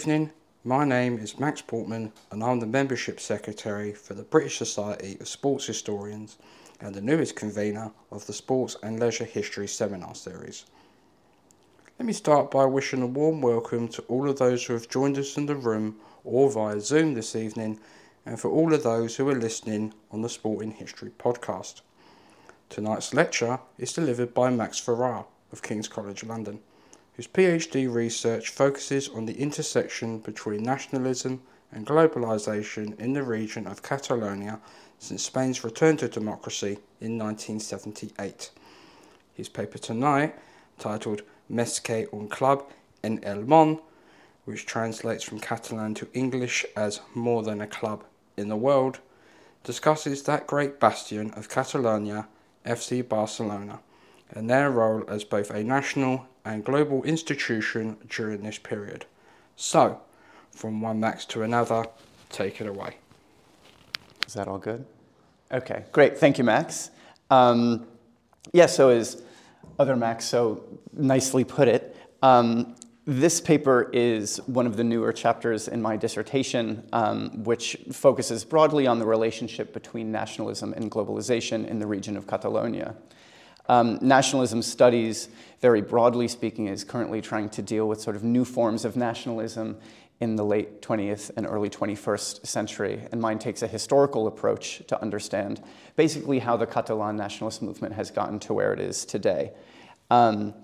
Good evening. My name is Max Portman, and I'm the Membership Secretary for the British Society of Sports Historians and the newest convener of the Sports and Leisure History Seminar Series. Let me start by wishing a warm welcome to all of those who have joined us in the room or via Zoom this evening, and for all of those who are listening on the Sporting History podcast. Tonight's lecture is delivered by Max Ferrer of King's College London whose PhD research focuses on the intersection between nationalism and globalisation in the region of Catalonia since Spain's return to democracy in 1978. His paper tonight, titled Més que un club en el món, which translates from Catalan to English as More Than a Club in the World, discusses that great bastion of Catalonia, FC Barcelona, and their role as both a national and global institution during this period. So, from one max to another, take it away. Is that all good? Okay, great. Thank you, Max. Um, yeah, so as other Max so nicely put it, um, this paper is one of the newer chapters in my dissertation, um, which focuses broadly on the relationship between nationalism and globalization in the region of Catalonia. Um, nationalism studies, very broadly speaking, is currently trying to deal with sort of new forms of nationalism in the late 20th and early 21st century. And mine takes a historical approach to understand basically how the Catalan nationalist movement has gotten to where it is today. Um,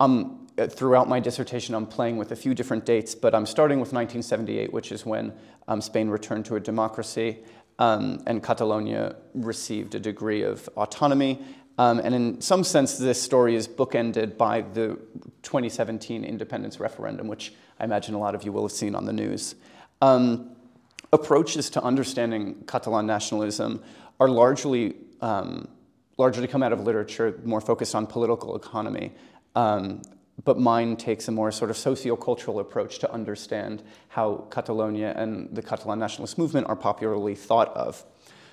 um, throughout my dissertation, I'm playing with a few different dates, but I'm starting with 1978, which is when um, Spain returned to a democracy um, and Catalonia received a degree of autonomy. Um, and in some sense, this story is bookended by the 2017 independence referendum, which I imagine a lot of you will have seen on the news. Um, approaches to understanding Catalan nationalism are largely, um, largely come out of literature more focused on political economy. Um, but mine takes a more sort of socio-cultural approach to understand how Catalonia and the Catalan nationalist movement are popularly thought of.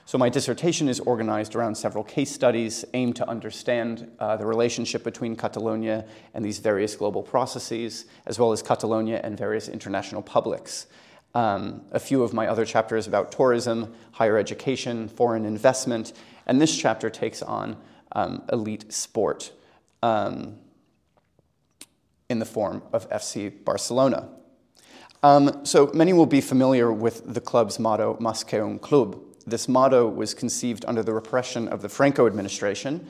So my dissertation is organized around several case studies aimed to understand uh, the relationship between Catalonia and these various global processes, as well as Catalonia and various international publics. Um, a few of my other chapters about tourism, higher education, foreign investment, and this chapter takes on um, elite sport um, in the form of FC Barcelona. Um, so many will be familiar with the club's motto, Més que un club, this motto was conceived under the repression of the Franco administration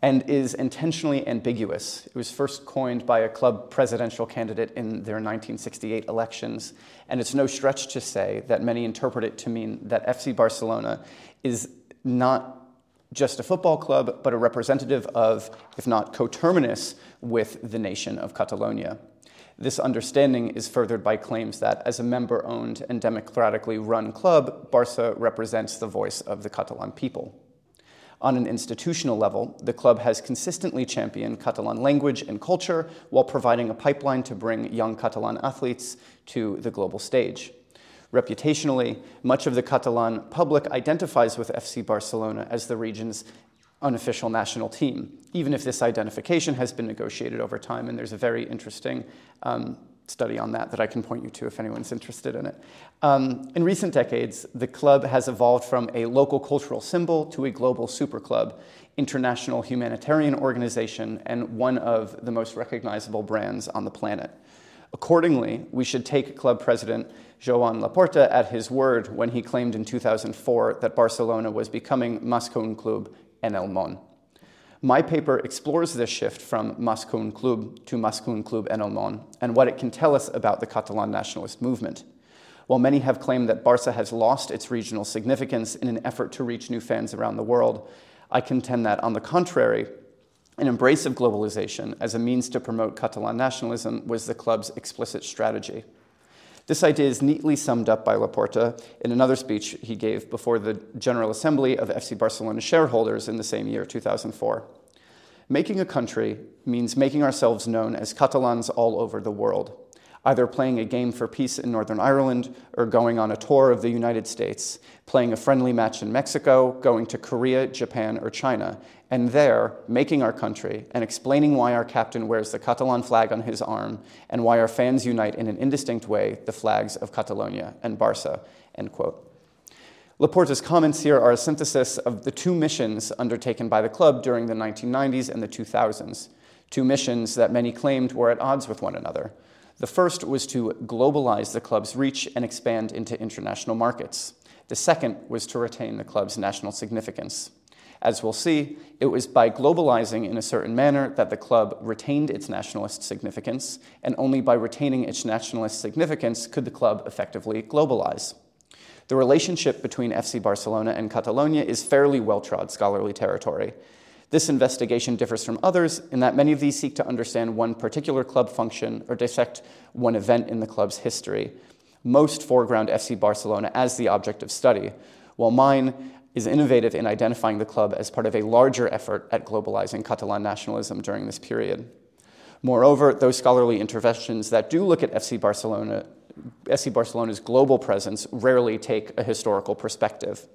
and is intentionally ambiguous. It was first coined by a club presidential candidate in their 1968 elections, and it's no stretch to say that many interpret it to mean that FC Barcelona is not just a football club, but a representative of, if not coterminous with, the nation of Catalonia. This understanding is furthered by claims that, as a member owned and democratically run club, Barca represents the voice of the Catalan people. On an institutional level, the club has consistently championed Catalan language and culture while providing a pipeline to bring young Catalan athletes to the global stage. Reputationally, much of the Catalan public identifies with FC Barcelona as the region's unofficial national team, even if this identification has been negotiated over time. And there's a very interesting um, study on that that I can point you to if anyone's interested in it. Um, in recent decades, the club has evolved from a local cultural symbol to a global super club, international humanitarian organization, and one of the most recognizable brands on the planet. Accordingly, we should take club president Joan Laporta at his word when he claimed in 2004 that Barcelona was becoming un club en el món. My paper explores this shift from Més que un club to Més que un club en el món and what it can tell us about the Catalan nationalist movement. While many have claimed that Barca has lost its regional significance in an effort to reach new fans around the world, I contend that, on the contrary, an embrace of globalization as a means to promote Catalan nationalism was the club's explicit strategy. This idea is neatly summed up by Laporta in another speech he gave before the General Assembly of FC Barcelona shareholders in the same year, 2004. Making a country means making ourselves known as Catalans all over the world. Either playing a game for peace in Northern Ireland or going on a tour of the United States, playing a friendly match in Mexico, going to Korea, Japan, or China, and there making our country and explaining why our captain wears the Catalan flag on his arm and why our fans unite in an indistinct way the flags of Catalonia and Barça, end quote. Laporta's comments here are a synthesis of the two missions undertaken by the club during the 1990s and the 2000s, two missions that many claimed were at odds with one another. The first was to globalize the club's reach and expand into international markets. The second was to retain the club's national significance. As we'll see, it was by globalizing in a certain manner that the club retained its nationalist significance, and only by retaining its nationalist significance could the club effectively globalize. The relationship between FC Barcelona and Catalonia is fairly well trod scholarly territory. This investigation differs from others in that many of these seek to understand one particular club function or dissect one event in the club's history. Most foreground FC Barcelona as the object of study, while mine is innovative in identifying the club as part of a larger effort at globalizing Catalan nationalism during this period. Moreover, those scholarly interventions that do look at FC Barcelona FC Barcelona's global presence rarely take a historical perspective.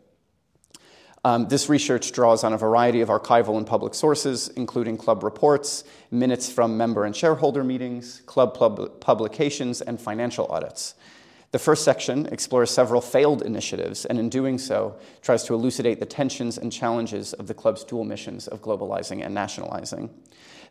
Um, this research draws on a variety of archival and public sources, including club reports, minutes from member and shareholder meetings, club pub- publications, and financial audits. The first section explores several failed initiatives, and in doing so, tries to elucidate the tensions and challenges of the club's dual missions of globalizing and nationalizing.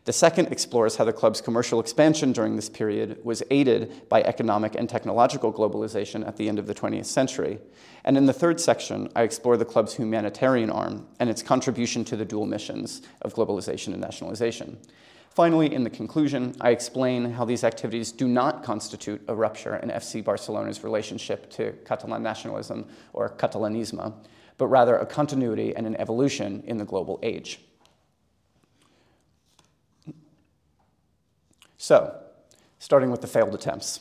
The second explores how the club's commercial expansion during this period was aided by economic and technological globalization at the end of the 20th century. And in the third section, I explore the club's humanitarian arm and its contribution to the dual missions of globalization and nationalization. Finally, in the conclusion, I explain how these activities do not constitute a rupture in FC Barcelona's relationship to Catalan nationalism or Catalanisme, but rather a continuity and an evolution in the global age. So, starting with the failed attempts.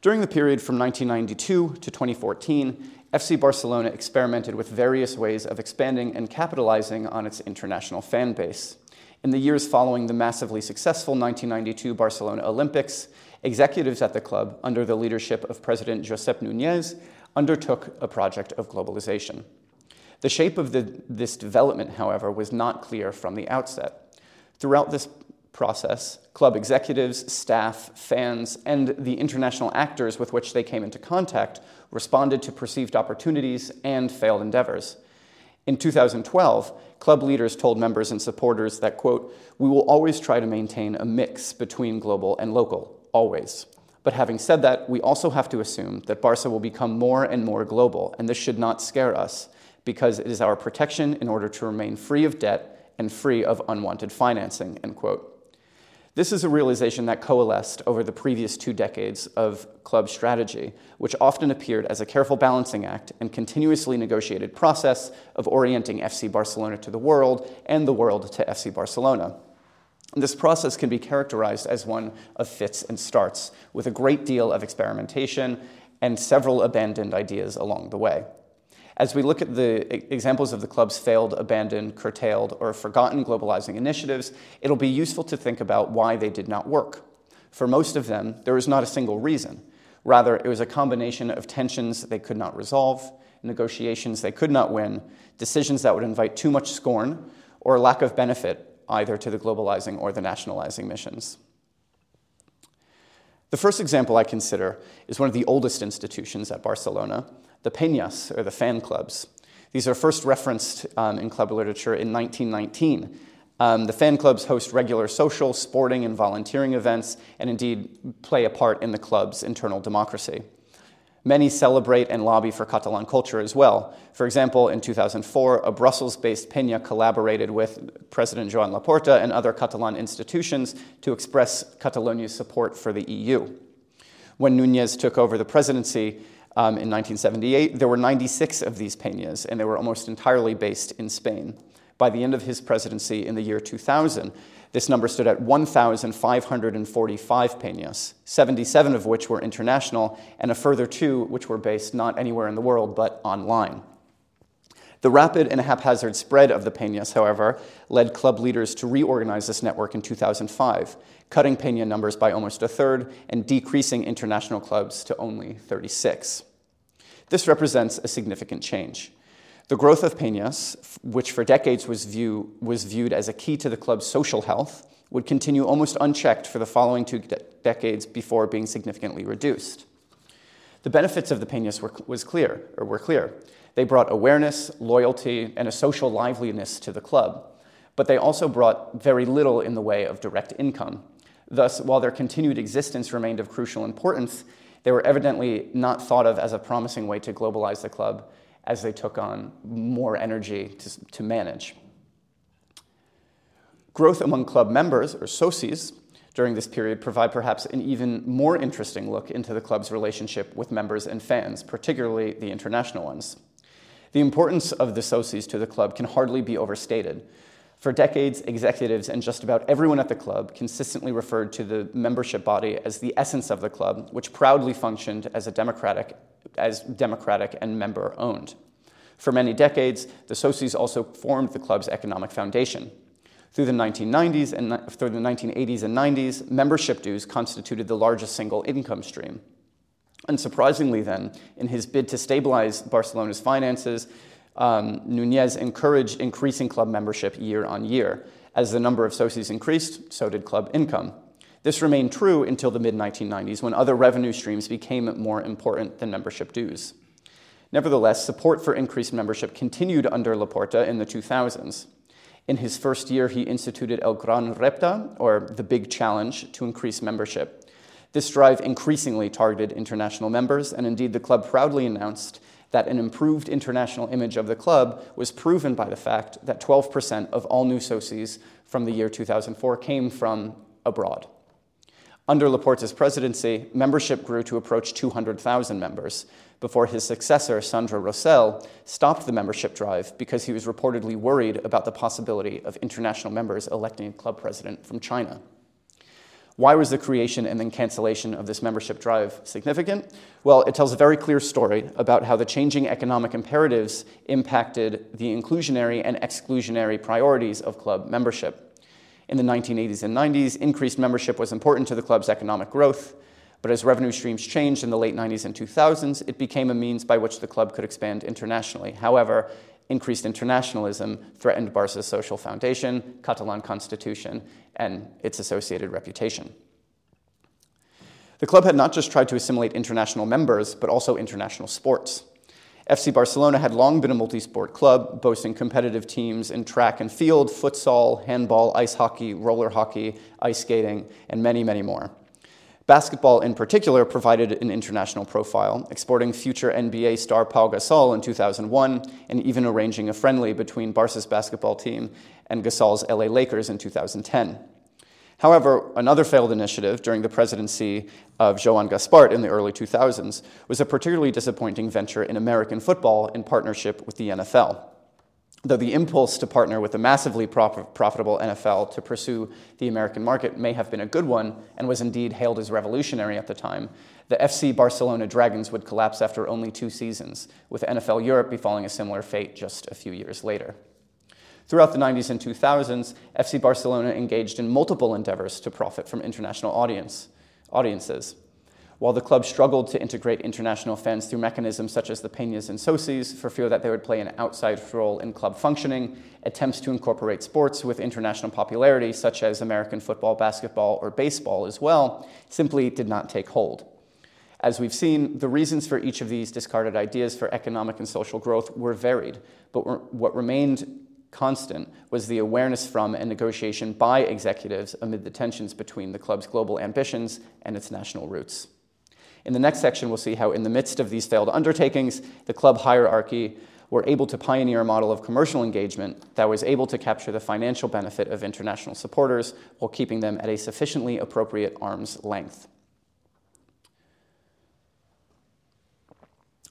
During the period from 1992 to 2014, FC Barcelona experimented with various ways of expanding and capitalizing on its international fan base. In the years following the massively successful 1992 Barcelona Olympics, executives at the club, under the leadership of President Josep Nunez, undertook a project of globalization. The shape of the, this development, however, was not clear from the outset. Throughout this process, club executives, staff, fans, and the international actors with which they came into contact responded to perceived opportunities and failed endeavors. In 2012, club leaders told members and supporters that, quote, we will always try to maintain a mix between global and local, always. But having said that, we also have to assume that Barca will become more and more global, and this should not scare us because it is our protection in order to remain free of debt and free of unwanted financing, end quote. This is a realization that coalesced over the previous two decades of club strategy, which often appeared as a careful balancing act and continuously negotiated process of orienting FC Barcelona to the world and the world to FC Barcelona. This process can be characterized as one of fits and starts, with a great deal of experimentation and several abandoned ideas along the way. As we look at the examples of the club's failed, abandoned, curtailed, or forgotten globalizing initiatives, it'll be useful to think about why they did not work. For most of them, there was not a single reason. Rather, it was a combination of tensions they could not resolve, negotiations they could not win, decisions that would invite too much scorn, or lack of benefit either to the globalizing or the nationalizing missions. The first example I consider is one of the oldest institutions at Barcelona, the peñas, or the fan clubs. These are first referenced um, in club literature in 1919. Um, the fan clubs host regular social, sporting, and volunteering events, and indeed play a part in the club's internal democracy. Many celebrate and lobby for Catalan culture as well. For example, in 2004, a Brussels based Peña collaborated with President Joan Laporta and other Catalan institutions to express Catalonia's support for the EU. When Nunez took over the presidency, um, in 1978, there were 96 of these peñas, and they were almost entirely based in Spain. By the end of his presidency in the year 2000, this number stood at 1,545 peñas, 77 of which were international, and a further two which were based not anywhere in the world but online. The rapid and haphazard spread of the Peñas, however, led club leaders to reorganize this network in 2005, cutting Peña numbers by almost a third and decreasing international clubs to only 36. This represents a significant change. The growth of Peñas, which for decades was, view, was viewed as a key to the club's social health, would continue almost unchecked for the following two de- decades before being significantly reduced. The benefits of the Peñas were, was clear, or were clear. They brought awareness, loyalty, and a social liveliness to the club, but they also brought very little in the way of direct income. Thus, while their continued existence remained of crucial importance, they were evidently not thought of as a promising way to globalize the club as they took on more energy to, to manage. Growth among club members, or socies, during this period provide perhaps an even more interesting look into the club's relationship with members and fans, particularly the international ones. The importance of the socies to the club can hardly be overstated. For decades, executives and just about everyone at the club consistently referred to the membership body as the essence of the club, which proudly functioned as a democratic, as democratic and member owned. For many decades, the socies also formed the club's economic foundation. Through the 1990s and through the 1980s and 90s, membership dues constituted the largest single income stream. Unsurprisingly, then, in his bid to stabilize Barcelona's finances, um, Nunez encouraged increasing club membership year on year. As the number of socies increased, so did club income. This remained true until the mid 1990s when other revenue streams became more important than membership dues. Nevertheless, support for increased membership continued under Laporta in the 2000s. In his first year, he instituted El Gran Repte, or the Big Challenge, to increase membership. This drive increasingly targeted international members, and indeed, the club proudly announced that an improved international image of the club was proven by the fact that 12% of all new socies from the year 2004 came from abroad. Under Laporta's presidency, membership grew to approach 200,000 members, before his successor, Sandro Rosell, stopped the membership drive because he was reportedly worried about the possibility of international members electing a club president from China. Why was the creation and then cancellation of this membership drive significant? Well, it tells a very clear story about how the changing economic imperatives impacted the inclusionary and exclusionary priorities of club membership. In the 1980s and 90s, increased membership was important to the club's economic growth. But as revenue streams changed in the late 90s and 2000s, it became a means by which the club could expand internationally. However, increased internationalism threatened Barca's social foundation, Catalan constitution, and its associated reputation. The club had not just tried to assimilate international members, but also international sports. FC Barcelona had long been a multi sport club, boasting competitive teams in track and field, futsal, handball, ice hockey, roller hockey, ice skating, and many, many more. Basketball, in particular, provided an international profile, exporting future NBA star Pau Gasol in 2001 and even arranging a friendly between Barca's basketball team and Gasol's LA Lakers in 2010. However, another failed initiative during the presidency of Joan Gaspart in the early 2000s was a particularly disappointing venture in American football in partnership with the NFL. Though the impulse to partner with a massively profitable NFL to pursue the American market may have been a good one and was indeed hailed as revolutionary at the time, the FC Barcelona Dragons would collapse after only two seasons, with NFL Europe befalling a similar fate just a few years later. Throughout the 90s and 2000s, FC Barcelona engaged in multiple endeavors to profit from international audience, audiences. While the club struggled to integrate international fans through mechanisms such as the Peñas and Socies for fear that they would play an outside role in club functioning, attempts to incorporate sports with international popularity, such as American football, basketball, or baseball as well, simply did not take hold. As we've seen, the reasons for each of these discarded ideas for economic and social growth were varied, but what remained constant was the awareness from and negotiation by executives amid the tensions between the club's global ambitions and its national roots. In the next section, we'll see how, in the midst of these failed undertakings, the club hierarchy were able to pioneer a model of commercial engagement that was able to capture the financial benefit of international supporters while keeping them at a sufficiently appropriate arm's length.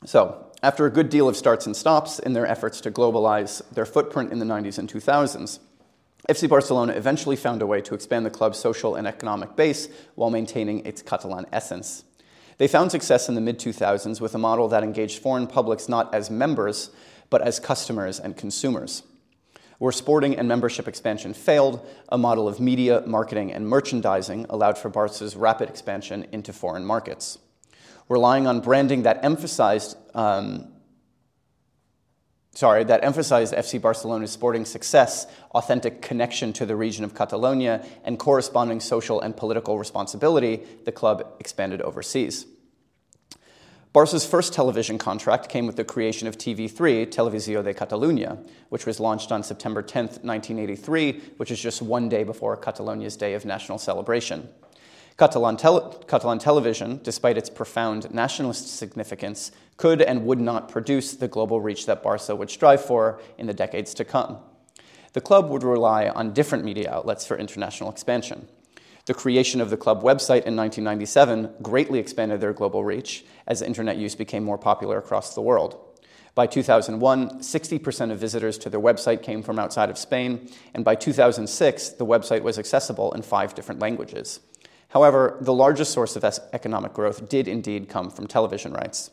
So, after a good deal of starts and stops in their efforts to globalize their footprint in the 90s and 2000s, FC Barcelona eventually found a way to expand the club's social and economic base while maintaining its Catalan essence. They found success in the mid 2000s with a model that engaged foreign publics not as members, but as customers and consumers. Where sporting and membership expansion failed, a model of media, marketing, and merchandising allowed for Barca's rapid expansion into foreign markets. Relying on branding that emphasized um, sorry, that emphasized FC Barcelona's sporting success, authentic connection to the region of Catalonia, and corresponding social and political responsibility, the club expanded overseas. Barca's first television contract came with the creation of TV3, Televisió de Catalunya, which was launched on September 10, 1983, which is just one day before Catalonia's Day of National Celebration. Catalan, tele- Catalan television, despite its profound nationalist significance, could and would not produce the global reach that Barca would strive for in the decades to come. The club would rely on different media outlets for international expansion. The creation of the club website in 1997 greatly expanded their global reach as internet use became more popular across the world. By 2001, 60% of visitors to their website came from outside of Spain, and by 2006, the website was accessible in five different languages. However, the largest source of economic growth did indeed come from television rights.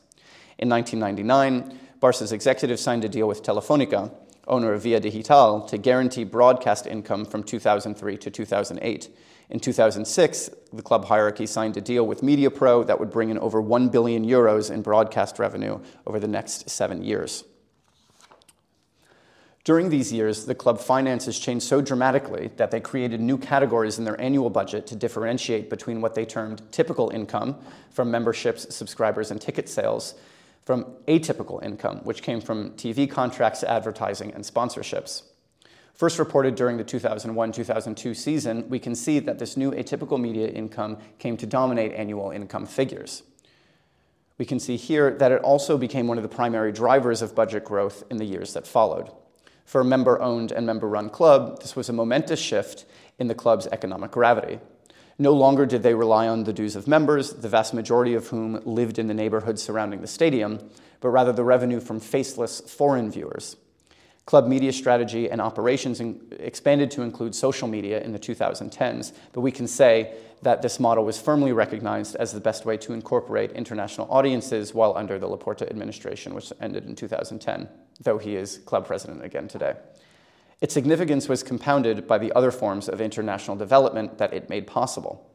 In 1999, Barca's executive signed a deal with Telefonica, owner of Via Digital, to guarantee broadcast income from 2003 to 2008 in 2006, the club hierarchy signed a deal with MediaPro that would bring in over 1 billion euros in broadcast revenue over the next seven years. During these years, the club finances changed so dramatically that they created new categories in their annual budget to differentiate between what they termed typical income from memberships, subscribers, and ticket sales from atypical income, which came from TV contracts, advertising, and sponsorships. First reported during the 2001 2002 season, we can see that this new atypical media income came to dominate annual income figures. We can see here that it also became one of the primary drivers of budget growth in the years that followed. For a member owned and member run club, this was a momentous shift in the club's economic gravity. No longer did they rely on the dues of members, the vast majority of whom lived in the neighborhoods surrounding the stadium, but rather the revenue from faceless foreign viewers. Club media strategy and operations expanded to include social media in the 2010s, but we can say that this model was firmly recognized as the best way to incorporate international audiences while under the Laporta administration, which ended in 2010, though he is club president again today. Its significance was compounded by the other forms of international development that it made possible.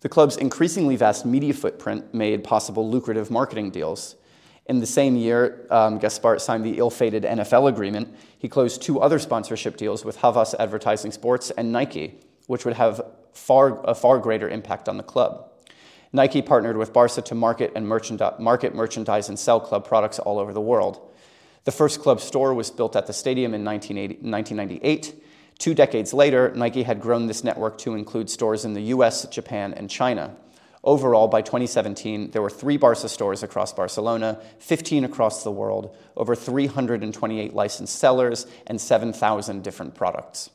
The club's increasingly vast media footprint made possible lucrative marketing deals. In the same year, um, Gaspart signed the ill fated NFL agreement. He closed two other sponsorship deals with Havas Advertising Sports and Nike, which would have far, a far greater impact on the club. Nike partnered with Barca to market, and market merchandise and sell club products all over the world. The first club store was built at the stadium in 1998. Two decades later, Nike had grown this network to include stores in the US, Japan, and China. Overall, by 2017, there were three Barca stores across Barcelona, 15 across the world, over 328 licensed sellers, and 7,000 different products.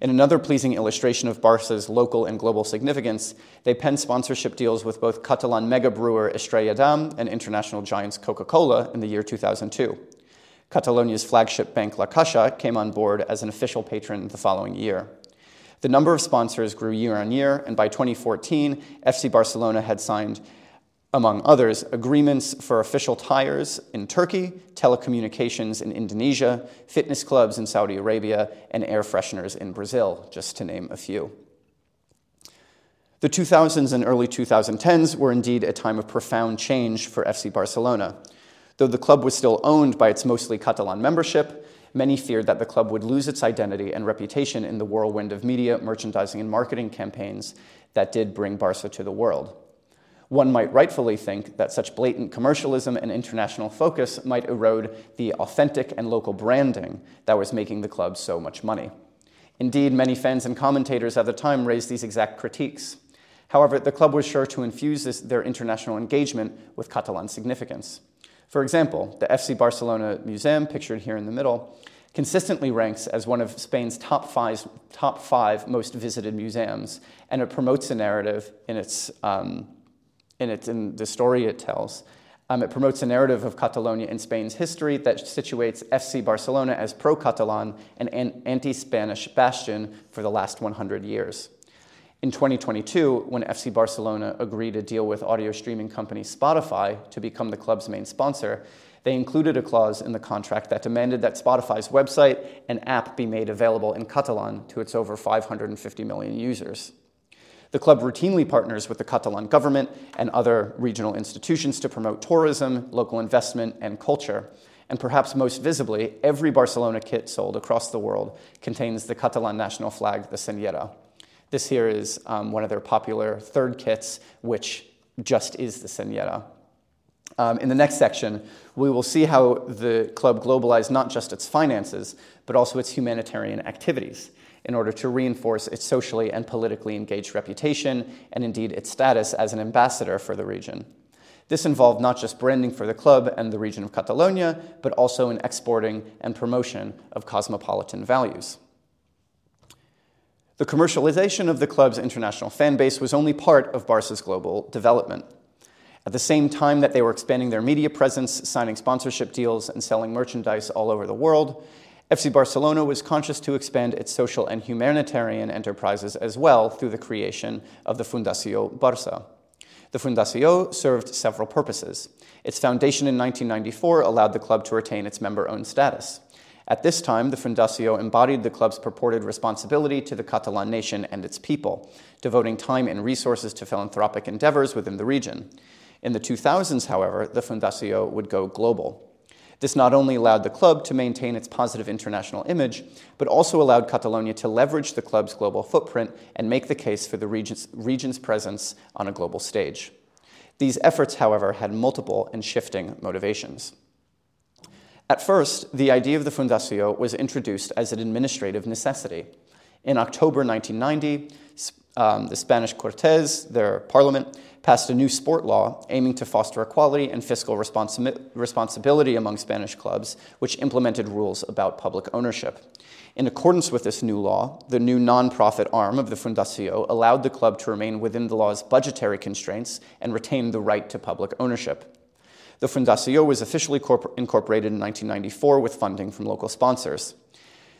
In another pleasing illustration of Barca's local and global significance, they penned sponsorship deals with both Catalan mega brewer Estrella Damm and international giants Coca Cola in the year 2002. Catalonia's flagship bank La Caixa came on board as an official patron the following year. The number of sponsors grew year on year, and by 2014, FC Barcelona had signed, among others, agreements for official tires in Turkey, telecommunications in Indonesia, fitness clubs in Saudi Arabia, and air fresheners in Brazil, just to name a few. The 2000s and early 2010s were indeed a time of profound change for FC Barcelona. Though the club was still owned by its mostly Catalan membership, many feared that the club would lose its identity and reputation in the whirlwind of media, merchandising, and marketing campaigns that did bring Barca to the world. One might rightfully think that such blatant commercialism and international focus might erode the authentic and local branding that was making the club so much money. Indeed, many fans and commentators at the time raised these exact critiques. However, the club was sure to infuse this, their international engagement with Catalan significance. For example, the FC Barcelona Museum, pictured here in the middle, consistently ranks as one of Spain's top five, top five most visited museums, and it promotes a narrative in, its, um, in, its, in the story it tells. Um, it promotes a narrative of Catalonia in Spain's history that situates FC Barcelona as pro Catalan and an anti Spanish bastion for the last 100 years. In 2022, when FC Barcelona agreed to deal with audio streaming company Spotify to become the club's main sponsor, They included a clause in the contract that demanded that Spotify's website and app be made available in Catalan to its over 550 million users. The club routinely partners with the Catalan government and other regional institutions to promote tourism, local investment, and culture. And perhaps most visibly, every Barcelona kit sold across the world contains the Catalan national flag, the Senyera. This here is um, one of their popular third kits, which just is the Senyera. Um, in the next section, we will see how the club globalized not just its finances, but also its humanitarian activities in order to reinforce its socially and politically engaged reputation and indeed its status as an ambassador for the region. This involved not just branding for the club and the region of Catalonia, but also in exporting and promotion of cosmopolitan values. The commercialization of the club's international fan base was only part of Barca's global development. At the same time that they were expanding their media presence, signing sponsorship deals, and selling merchandise all over the world, FC Barcelona was conscious to expand its social and humanitarian enterprises as well through the creation of the Fundació Barça. The Fundació served several purposes. Its foundation in 1994 allowed the club to retain its member owned status. At this time, the Fundació embodied the club's purported responsibility to the Catalan nation and its people, devoting time and resources to philanthropic endeavors within the region. In the 2000s, however, the Fundació would go global. This not only allowed the club to maintain its positive international image, but also allowed Catalonia to leverage the club's global footprint and make the case for the region's, region's presence on a global stage. These efforts, however, had multiple and shifting motivations. At first, the idea of the Fundació was introduced as an administrative necessity. In October 1990, um, the Spanish Cortes, their parliament, passed a new sport law aiming to foster equality and fiscal responsi- responsibility among Spanish clubs, which implemented rules about public ownership. In accordance with this new law, the new non-profit arm of the Fundació allowed the club to remain within the law's budgetary constraints and retain the right to public ownership. The Fundació was officially corpor- incorporated in 1994 with funding from local sponsors.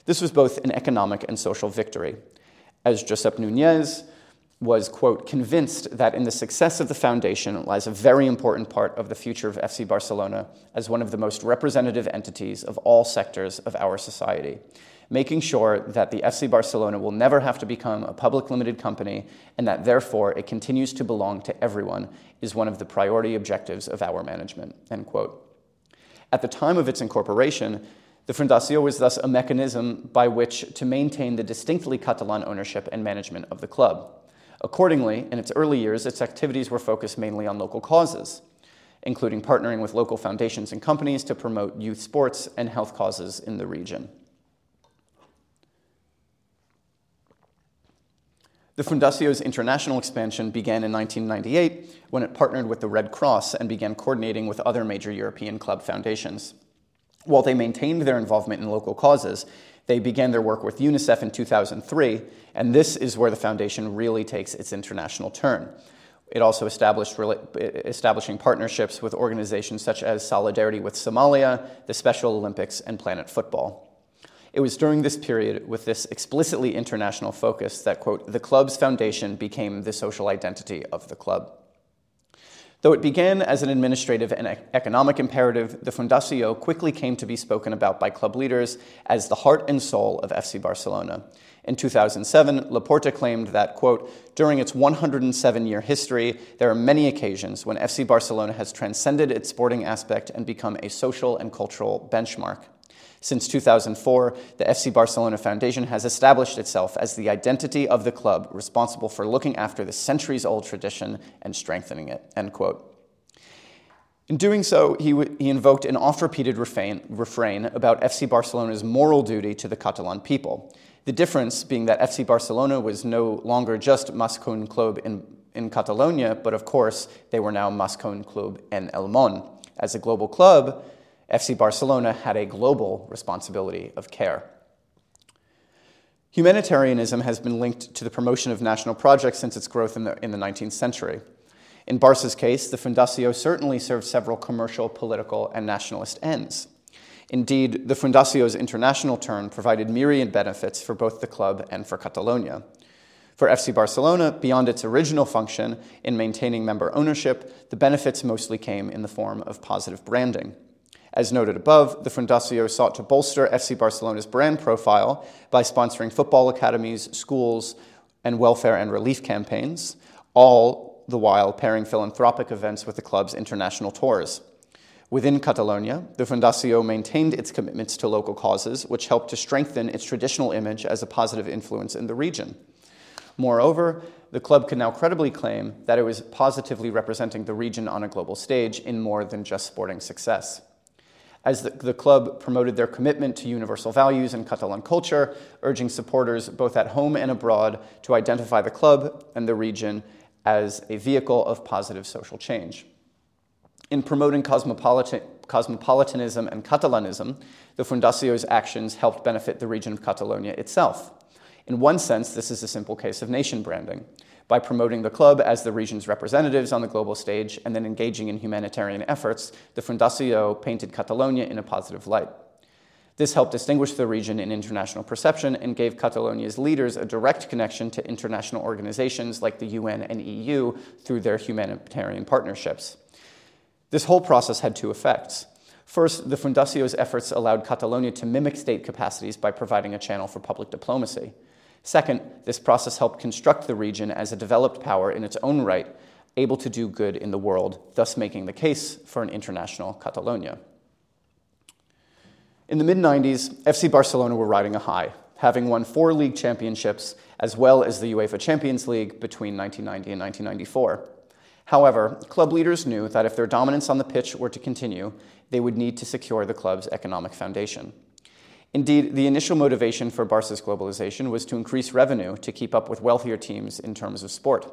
This was both an economic and social victory as Josep Nunez was, quote, convinced that in the success of the foundation lies a very important part of the future of FC Barcelona as one of the most representative entities of all sectors of our society, making sure that the FC Barcelona will never have to become a public limited company and that therefore it continues to belong to everyone is one of the priority objectives of our management, end quote. At the time of its incorporation, the Fundació was thus a mechanism by which to maintain the distinctly Catalan ownership and management of the club. Accordingly, in its early years, its activities were focused mainly on local causes, including partnering with local foundations and companies to promote youth sports and health causes in the region. The Fundació's international expansion began in 1998 when it partnered with the Red Cross and began coordinating with other major European club foundations. While they maintained their involvement in local causes, they began their work with UNICEF in 2003, and this is where the foundation really takes its international turn. It also established establishing partnerships with organizations such as Solidarity with Somalia, the Special Olympics, and Planet Football. It was during this period, with this explicitly international focus, that, quote, the club's foundation became the social identity of the club. Though it began as an administrative and economic imperative, the Fundació quickly came to be spoken about by club leaders as the heart and soul of FC Barcelona. In 2007, Laporta claimed that, quote, during its 107 year history, there are many occasions when FC Barcelona has transcended its sporting aspect and become a social and cultural benchmark. Since 2004, the FC Barcelona Foundation has established itself as the identity of the club responsible for looking after the centuries old tradition and strengthening it. End quote. In doing so, he, w- he invoked an oft repeated refrain, refrain about FC Barcelona's moral duty to the Catalan people. The difference being that FC Barcelona was no longer just Més que un club in, in Catalonia, but of course, they were now Més que un club en El Món. As a global club, FC Barcelona had a global responsibility of care. Humanitarianism has been linked to the promotion of national projects since its growth in the, in the 19th century. In Barca's case, the Fundació certainly served several commercial, political, and nationalist ends. Indeed, the Fundació's international turn provided myriad benefits for both the club and for Catalonia. For FC Barcelona, beyond its original function in maintaining member ownership, the benefits mostly came in the form of positive branding. As noted above, the Fundació sought to bolster FC Barcelona's brand profile by sponsoring football academies, schools, and welfare and relief campaigns, all the while pairing philanthropic events with the club's international tours. Within Catalonia, the Fundació maintained its commitments to local causes, which helped to strengthen its traditional image as a positive influence in the region. Moreover, the club can now credibly claim that it was positively representing the region on a global stage in more than just sporting success. As the, the, club promoted their commitment to universal values and Catalan culture, urging supporters both at home and abroad to identify the club and the region as a vehicle of positive social change. In promoting cosmopolitan, cosmopolitanism and Catalanism, the Fundacio's actions helped benefit the region of Catalonia itself. In one sense, this is a simple case of nation branding. By promoting the club as the region's representatives on the global stage and then engaging in humanitarian efforts, the Fundació painted Catalonia in a positive light. This helped distinguish the region in international perception and gave Catalonia's leaders a direct connection to international organizations like the UN and EU through their humanitarian partnerships. This whole process had two effects. First, the Fundacio's efforts allowed Catalonia to mimic state capacities by providing a channel for public diplomacy. Second, this process helped construct the region as a developed power in its own right, able to do good in the world, thus making the case for an international Catalonia. In the mid 90s, FC Barcelona were riding a high, having won four league championships as well as the UEFA Champions League between 1990 and 1994. However, club leaders knew that if their dominance on the pitch were to continue, they would need to secure the club's economic foundation. Indeed, the initial motivation for Barca's globalization was to increase revenue to keep up with wealthier teams in terms of sport.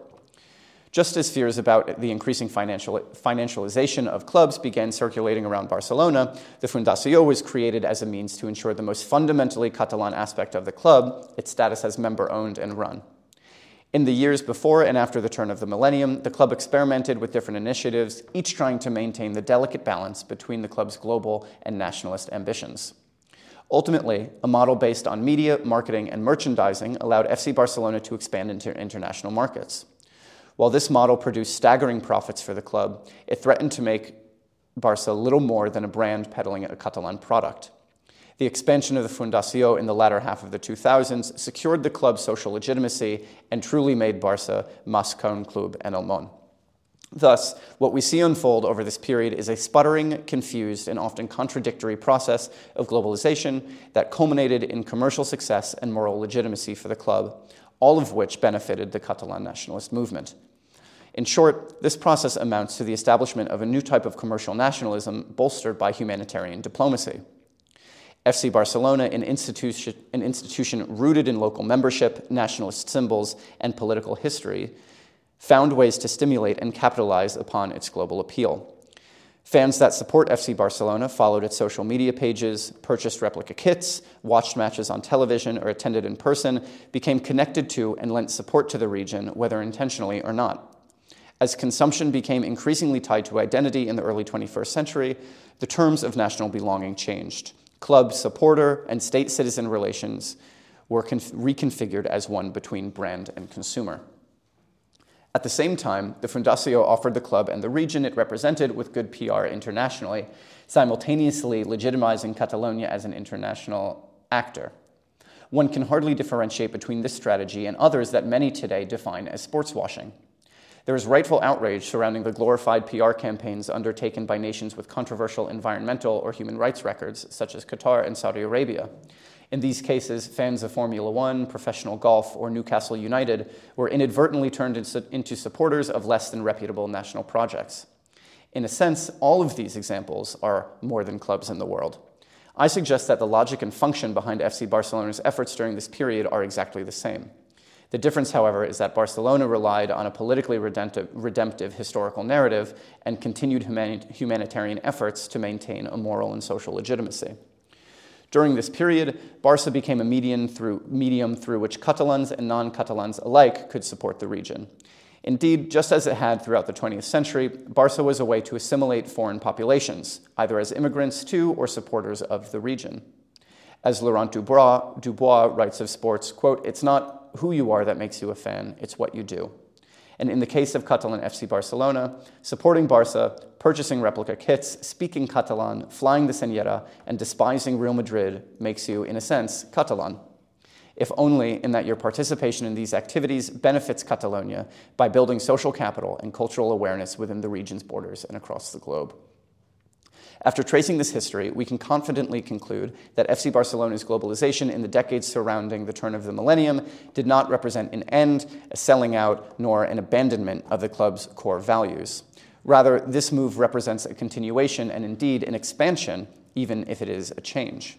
Just as fears about the increasing financial, financialization of clubs began circulating around Barcelona, the Fundació was created as a means to ensure the most fundamentally Catalan aspect of the club, its status as member owned and run. In the years before and after the turn of the millennium, the club experimented with different initiatives, each trying to maintain the delicate balance between the club's global and nationalist ambitions. Ultimately, a model based on media, marketing, and merchandising allowed FC Barcelona to expand into international markets. While this model produced staggering profits for the club, it threatened to make Barca little more than a brand peddling a Catalan product. The expansion of the Fundació in the latter half of the 2000s secured the club's social legitimacy and truly made Barca que club en el món. Thus, what we see unfold over this period is a sputtering, confused, and often contradictory process of globalization that culminated in commercial success and moral legitimacy for the club, all of which benefited the Catalan nationalist movement. In short, this process amounts to the establishment of a new type of commercial nationalism bolstered by humanitarian diplomacy. FC Barcelona, an institution, an institution rooted in local membership, nationalist symbols, and political history, found ways to stimulate and capitalize upon its global appeal. Fans that support FC Barcelona followed its social media pages, purchased replica kits, watched matches on television, or attended in person, became connected to and lent support to the region, whether intentionally or not. As consumption became increasingly tied to identity in the early 21st century, the terms of national belonging changed. Club supporter and state citizen relations were conf- reconfigured as one between brand and consumer. At the same time, the Fundació offered the club and the region it represented with good PR internationally, simultaneously legitimizing Catalonia as an international actor. One can hardly differentiate between this strategy and others that many today define as sports washing. There is rightful outrage surrounding the glorified PR campaigns undertaken by nations with controversial environmental or human rights records, such as Qatar and Saudi Arabia. In these cases, fans of Formula One, professional golf, or Newcastle United were inadvertently turned into supporters of less than reputable national projects. In a sense, all of these examples are more than clubs in the world. I suggest that the logic and function behind FC Barcelona's efforts during this period are exactly the same. The difference, however, is that Barcelona relied on a politically redemptive, redemptive historical narrative and continued humani- humanitarian efforts to maintain a moral and social legitimacy. During this period, Barca became a medium through, medium through which Catalans and non Catalans alike could support the region. Indeed, just as it had throughout the 20th century, Barca was a way to assimilate foreign populations, either as immigrants to or supporters of the region. As Laurent Dubois, Dubois writes of sports, quote, it's not who you are that makes you a fan, it's what you do. And in the case of Catalan FC Barcelona, supporting Barca, purchasing replica kits, speaking Catalan, flying the Senyera, and despising Real Madrid makes you, in a sense, Catalan. If only in that your participation in these activities benefits Catalonia by building social capital and cultural awareness within the region's borders and across the globe. After tracing this history, we can confidently conclude that FC Barcelona's globalization in the decades surrounding the turn of the millennium did not represent an end, a selling out, nor an abandonment of the club's core values. Rather, this move represents a continuation and indeed an expansion, even if it is a change.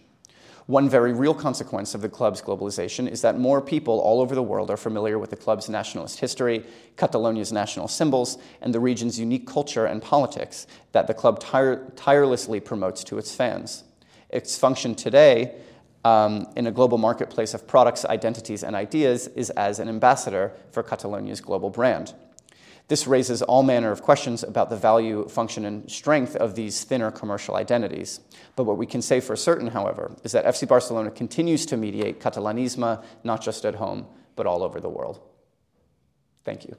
One very real consequence of the club's globalization is that more people all over the world are familiar with the club's nationalist history, Catalonia's national symbols, and the region's unique culture and politics that the club tire- tirelessly promotes to its fans. Its function today um, in a global marketplace of products, identities, and ideas is as an ambassador for Catalonia's global brand. This raises all manner of questions about the value, function, and strength of these thinner commercial identities. But what we can say for certain, however, is that FC Barcelona continues to mediate Catalanismo not just at home, but all over the world. Thank you.